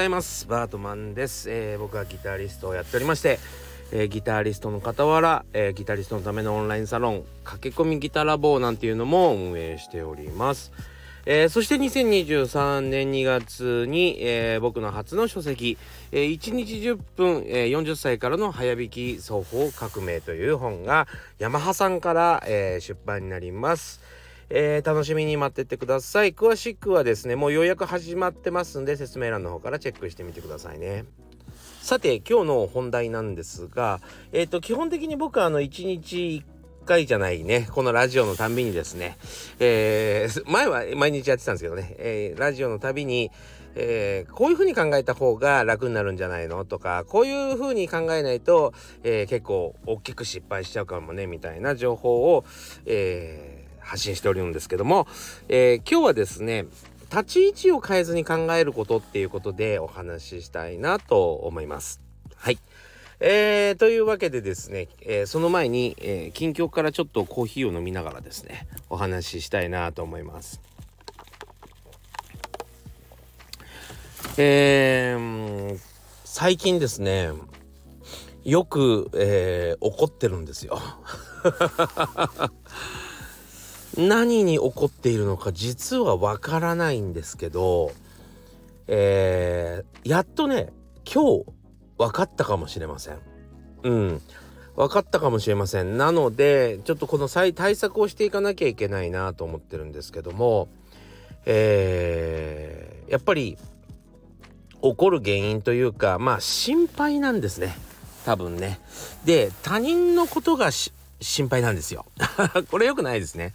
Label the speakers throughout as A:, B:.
A: ざいます。バートマンです、えー、僕はギタリストをやっておりまして、えー、ギタリストの傍ら、えー、ギタリストのためのオンラインサロン駆け込みギタラボなんていうのも運営しております。えー、そして2023年2月に、えー、僕の初の書籍「えー、1日10分、えー、40歳からの早弾き双方革命」という本がヤマハさんから、えー、出版になります。えー、楽しみに待っててください。詳しくはですね、もうようやく始まってますんで、説明欄の方からチェックしてみてくださいね。さて、今日の本題なんですが、えっ、ー、と、基本的に僕はあの、1日1回じゃないね、このラジオのたんびにですね、えー、前は毎日やってたんですけどね、えー、ラジオのたびに、えー、こういうふうに考えた方が楽になるんじゃないのとかこういうふうに考えないと、えー、結構大きく失敗しちゃうかもねみたいな情報を、えー発信しておるんですけども、えー、今日はですね立ち位置を変えずに考えることっていうことでお話ししたいなと思います。はい。えー、というわけでですね、えー、その前に、えー、近況からちょっとコーヒーを飲みながらですねお話ししたいなと思います。えー、最近ですねよく、えー、怒ってるんですよ。何に起こっているのか実はわからないんですけど、えー、やっとね今日分かったかもしれません。うん分かったかもしれません。なのでちょっとこの対策をしていかなきゃいけないなと思ってるんですけども、えー、やっぱり起こる原因というかまあ心配なんですね多分ね。で他人のことが心配なんですよ。これ良くないですね。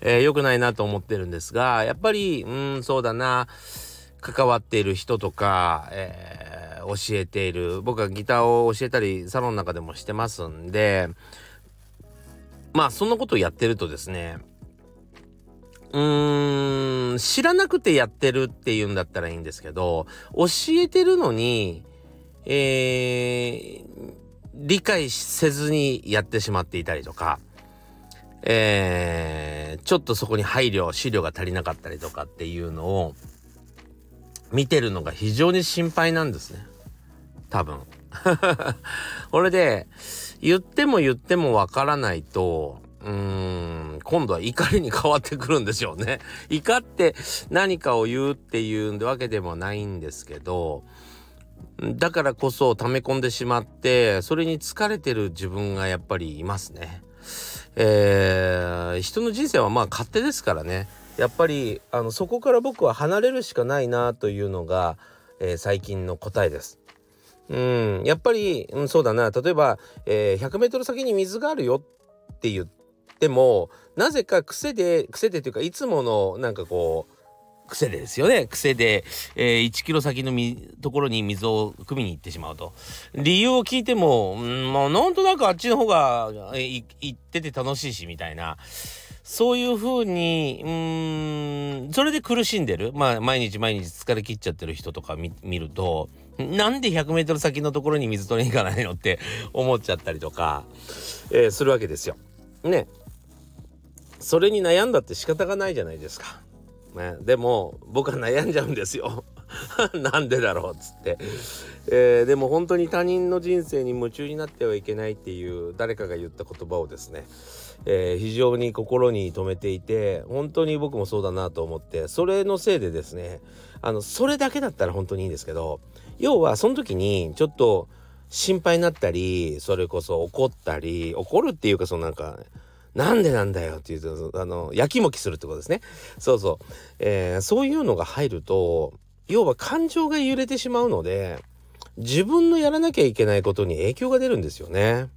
A: えー、良くないなと思ってるんですが、やっぱり、うん、そうだな、関わっている人とか、えー、教えている、僕はギターを教えたり、サロンの中でもしてますんで、まあ、そんなことをやってるとですね、うーん、知らなくてやってるっていうんだったらいいんですけど、教えてるのに、えー、理解せずにやってしまっていたりとか、えー、ちょっとそこに配慮、資料が足りなかったりとかっていうのを見てるのが非常に心配なんですね。多分。これで、言っても言ってもわからないと、うーん、今度は怒りに変わってくるんでしょうね。怒って何かを言うっていうわけでもないんですけど、だからこそ溜め込んでしまってそれに疲れてる自分がやっぱりいますね。えー、人の人生はまあ勝手ですからねやっぱりあのそこから僕は離れるしかないなというのが、えー、最近の答えです。うん、やっぱり、うん、そうだな例えば、えー、100m 先に水があるよって言ってもなぜか癖で癖でというかいつものなんかこう癖でですよね癖で、えー、1キロ先のところに水を汲みに行ってしまうと理由を聞いても、うん、まあなんとなくあっちの方が行ってて楽しいしみたいなそういう風にうんそれで苦しんでるまあ毎日毎日疲れ切っちゃってる人とか見るとなんで 100m 先のところに水取りに行かないのって思っちゃったりとか、えー、するわけですよ。ね。それに悩んだって仕方がないじゃないですか。ね、でも僕は悩んじゃうんですよ。なんでだろうっつって、えー、でも本当に他人の人生に夢中になってはいけないっていう誰かが言った言葉をですね、えー、非常に心に留めていて本当に僕もそうだなと思ってそれのせいでですねあのそれだけだったら本当にいいんですけど要はその時にちょっと心配になったりそれこそ怒ったり怒るっていうかそのなんかなんでなんだよっていうとあのやきもきするってことですねそうそう、えー、そういうのが入ると要は感情が揺れてしまうので自分のやらなきゃいけないことに影響が出るんですよね。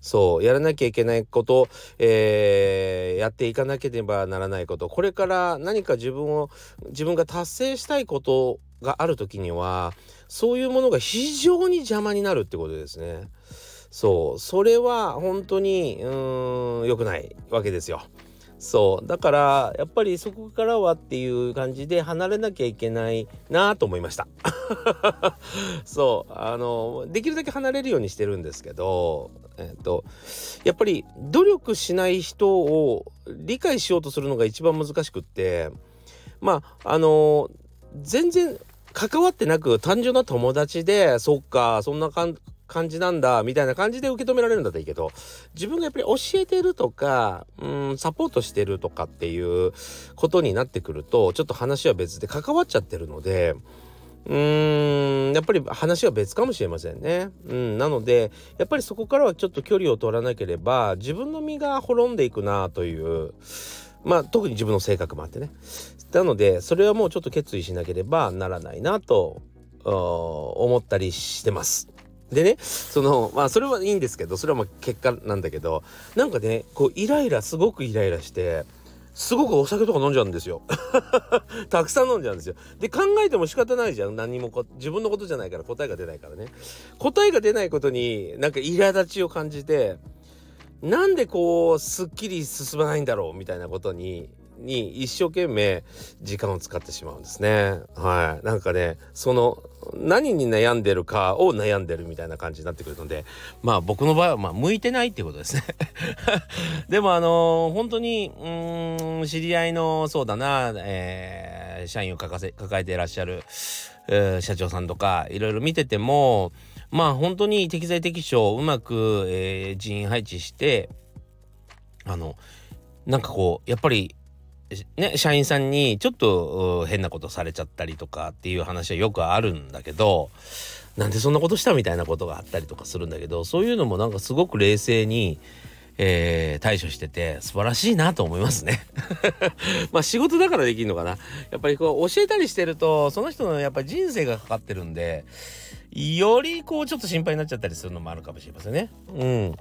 A: そうやらなきゃいけないこと、えー、やっていかなければならないことこれから何か自分を自分が達成したいことがある時にはそういうものが非常に邪魔になるってことですね。そう。それは本当にうーん良くないわけですよ。そう。だからやっぱりそこからはっていう感じで離れなきゃいけないなと思いました。そう。あのできるだけ離れるようにしてるんですけどえっ、とやっぱり努力しない人を理解しようとするのが一番難しくってまああの全然関わってなく単純な友達でそっかそんな感じなんだみたいな感じで受け止められるんだったらいいけど自分がやっぱり教えてるとかうんサポートしてるとかっていうことになってくるとちょっと話は別で関わっちゃってるのでうーんやっぱり話は別かもしれませんね。うん、なのでやっぱりそこからはちょっと距離を取らなければ自分の身が滅んでいくなというまあ特に自分の性格もあってね。なのでそれはもうちょっと決意しなければならないなと思ったりしてます。でねそのまあそれはいいんですけどそれはまあ結果なんだけどなんかねこうイライラすごくイライラしてすごくお酒とか飲んじゃうんですよ たくさん飲んじゃうんですよで考えても仕方ないじゃん何もこ自分のことじゃないから答えが出ないからね答えが出ないことになんか苛立ちを感じてなんでこうすっきり進まないんだろうみたいなことにに一生懸命時間を使ってしまうんですね。はい。なんかね、その何に悩んでるかを悩んでるみたいな感じになってくるので、まあ僕の場合はまあ向いてないっていうことですね。でもあのー、本当に、うん、知り合いのそうだな、えー、社員を抱えていらっしゃる、えー、社長さんとかいろいろ見てても、まあ本当に適材適所をうまく、えー、人員配置して、あの、なんかこう、やっぱりね、社員さんにちょっと変なことされちゃったりとかっていう話はよくあるんだけどなんでそんなことしたみたいなことがあったりとかするんだけどそういうのもなんかすごく冷静に、えー、対処してて素晴らしいなと思いますね。まあ仕事だからできるのかな。やっぱりこう教えたりしてるとその人のやっぱり人生がかかってるんでよりこうちょっと心配になっちゃったりするのもあるかもしれませんね。うん。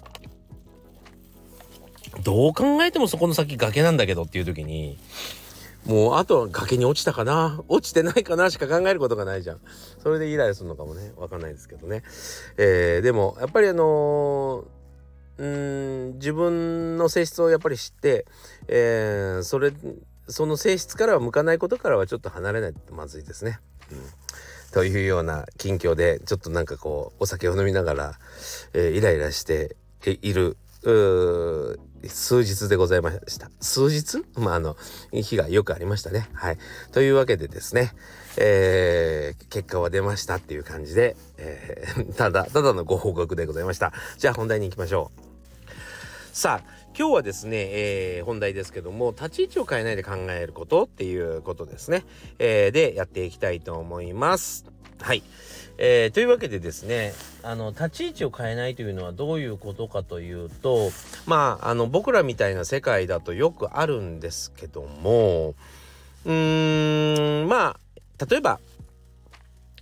A: どう考えてもそこの先崖なんだけどっていう時にもうあとは崖に落ちたかな落ちてないかなしか考えることがないじゃん。それでイライラするのかもねわかんないですけどね。えー、でもやっぱりあのー、うん自分の性質をやっぱり知って、えー、それその性質からは向かないことからはちょっと離れないとまずいですね。うんというような近況でちょっとなんかこうお酒を飲みながら、えー、イライラしている数日でございました。数日？まあ、あの、日がよくありましたね。はい。というわけでですね、えー、結果は出ましたっていう感じで、えー、ただ、ただのご報告でございました。じゃあ本題に行きましょう。さあ、今日はですね、えー、本題ですけども、立ち位置を変えないで考えることっていうことですね。えー、で、やっていきたいと思います。はい。えー、というわけでですねあの立ち位置を変えないというのはどういうことかというとまああの僕らみたいな世界だとよくあるんですけどもうーんまあ例えば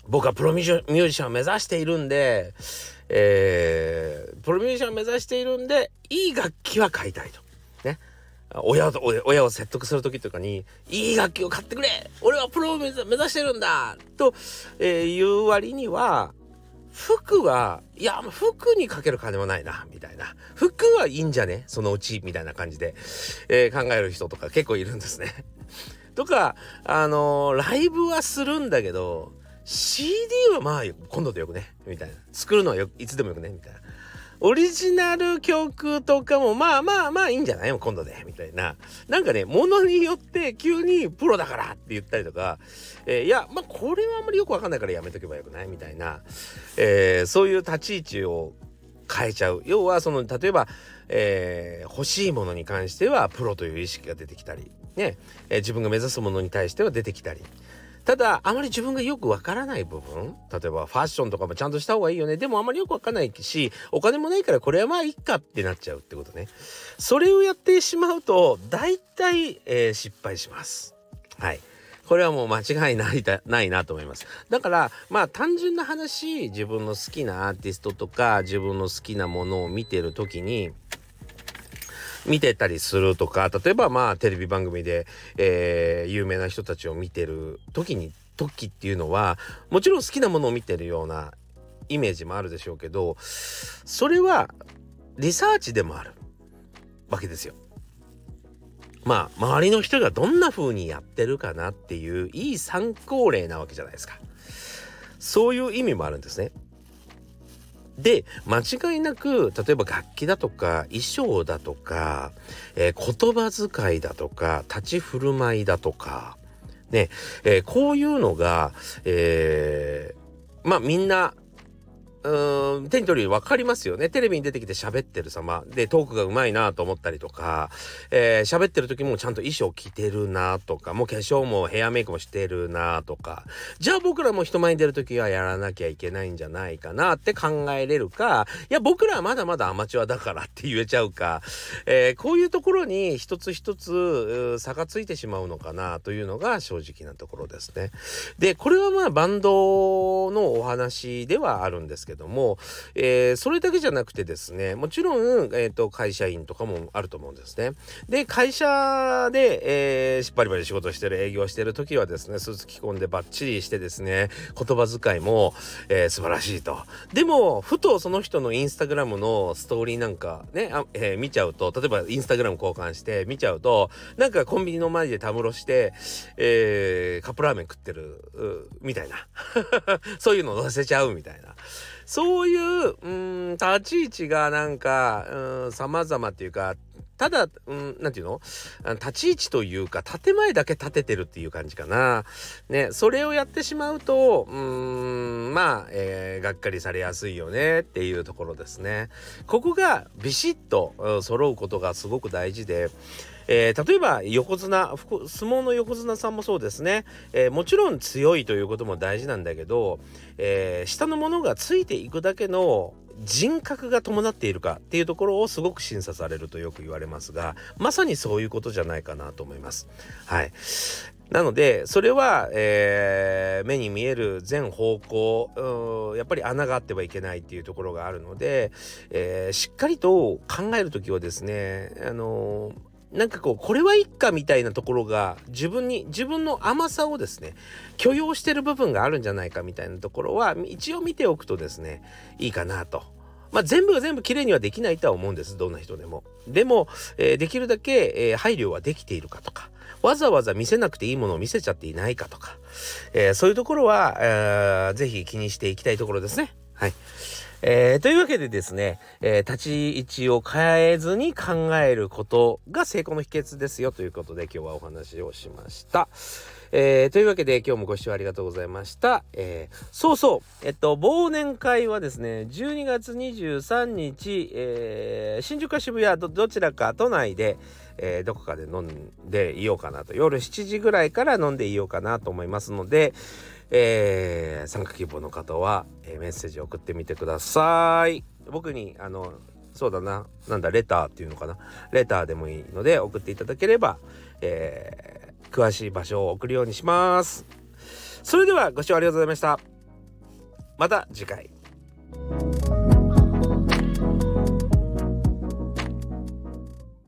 A: 僕はプロミュージシャンを目指しているんで、えー、プロミュージシャンを目指しているんでいい楽器は買いたいと。ね。親と親を説得する時とかに「いい楽器を買ってくれ俺はプロを目指してるんだ!」と、え、言う割には服はいや服にかける金はないなみたいな。服はいいんじゃね？そのうちみたいな感じで、えー、考える人とか結構いるんですね。とかあのー、ライブはするんだけど CD はまあ今度でよくね？みたいな。作るのはよいつでもよくね？みたいな。オリジナル曲とかもまあまあまあいいんじゃない？今度でみたいな。なんかねものによって急にプロだからって言ったりとか、えー、いやまあこれはあんまりよくわかんないからやめとけばよくない？みたいな、えー、そういう立ち位置を変えちゃう。要はその例えば、えー、欲しいものに関してはプロという意識が出てきたり。ね、えー、自分が目指すものに対しては出てきたり。ただあまり自分がよくわからない部分例えばファッションとかもちゃんとした方がいいよね。でもあまりよくわかんないしお金もないからこれはまあいっかってなっちゃうってことね。それをやってしまうと大体、えー、失敗します。はい。これはもう間違いないないなと思います。だからまあ単純な話自分の好きなアーティストとか自分の好きなものを見てる時に見てたりするとか例えばまあテレビ番組で、えー、有名な人たちを見てる時に時っていうのはもちろん好きなものを見てるようなイメージもあるでしょうけどそれはリサーチでもあるわけですよ。まあ周りの人がどんな風にやってるかなっていういい参考例なわけじゃないですか。そういう意味もあるんですね。で間違いなく例えば楽器だとか衣装だとか、えー、言葉遣いだとか立ち振る舞いだとかね、えー、こういうのが、えー、まあみんなうん、手に取るように分かりますよね。テレビに出てきて喋ってる様。でトークがうまいなと思ったりとか、えー、喋ってる時もちゃんと衣装着てるなとか、もう化粧もヘアメイクもしてるなとか、じゃあ僕らも人前に出る時はやらなきゃいけないんじゃないかなって考えれるか、いや僕らはまだまだアマチュアだからって言えちゃうか、えー、こういうところに一つ一つ差がついてしまうのかなというのが正直なところですね。で、これはまあバンドのお話ではあるんですけど、けども、えー、それだけじゃなくてですねもちろん、えーと、会社員とかもあると思うんですね。で会社で、えー、バリバリ仕事してる営業してる時はですねスーツ着込んでバッチリしてですね言葉遣いも、えー、素晴らしいと。でもふとその人のインスタグラムのストーリーなんかねあ、えー、見ちゃうと例えばインスタグラム交換して見ちゃうとなんかコンビニの前でたむろして、えー、カップラーメン食ってるみたいな そういうの載せちゃうみたいな。そういう、うん、立ち位置がなんか、うん、様々っていうか、ただ、うん、なんていうの？立ち位置というか、建前だけ立ててるっていう感じかな。ね、それをやってしまうと、うん、まあ、えー、がっかりされやすいよねっていうところですね。ここがビシッと、うん、揃うことがすごく大事で、えー、例えば横綱相撲の横綱さんもそうですね、えー、もちろん強いということも大事なんだけど、えー、下のものがついていくだけの人格が伴っているかっていうところをすごく審査されるとよく言われますがまさにそういうことじゃないかなと思います。はいなのでそれは、えー、目に見える全方向やっぱり穴があってはいけないっていうところがあるので、えー、しっかりと考える時はですねあのーなんかこうこれはいっかみたいなところが自分に自分の甘さをですね許容してる部分があるんじゃないかみたいなところは一応見ておくとですねいいかなと。まあ、全部が全部綺麗にはできないとは思うんですどんな人でも。でも、えー、できるだけ、えー、配慮はできているかとかわざわざ見せなくていいものを見せちゃっていないかとか、えー、そういうところは、えー、ぜひ気にしていきたいところですね。はい。えー、というわけでですね、えー、立ち位置を変えずに考えることが成功の秘訣ですよということで今日はお話をしました。えー、というわけで今日もご視聴ありがとうございました。えー、そうそう、えっと、忘年会はですね、12月23日、えー、新宿か渋谷どどちらか都内で、えー、どこかで飲んでいようかなと。夜7時ぐらいから飲んでいようかなと思いますので、えー、参加希望の方は、えー、メッセージを送ってみてください。僕にあのそうだな。なんだレターっていうのかな。レターでもいいので送っていただければ、えー、詳しい場所を送るようにします。それではご視聴ありがとうございました。また次回。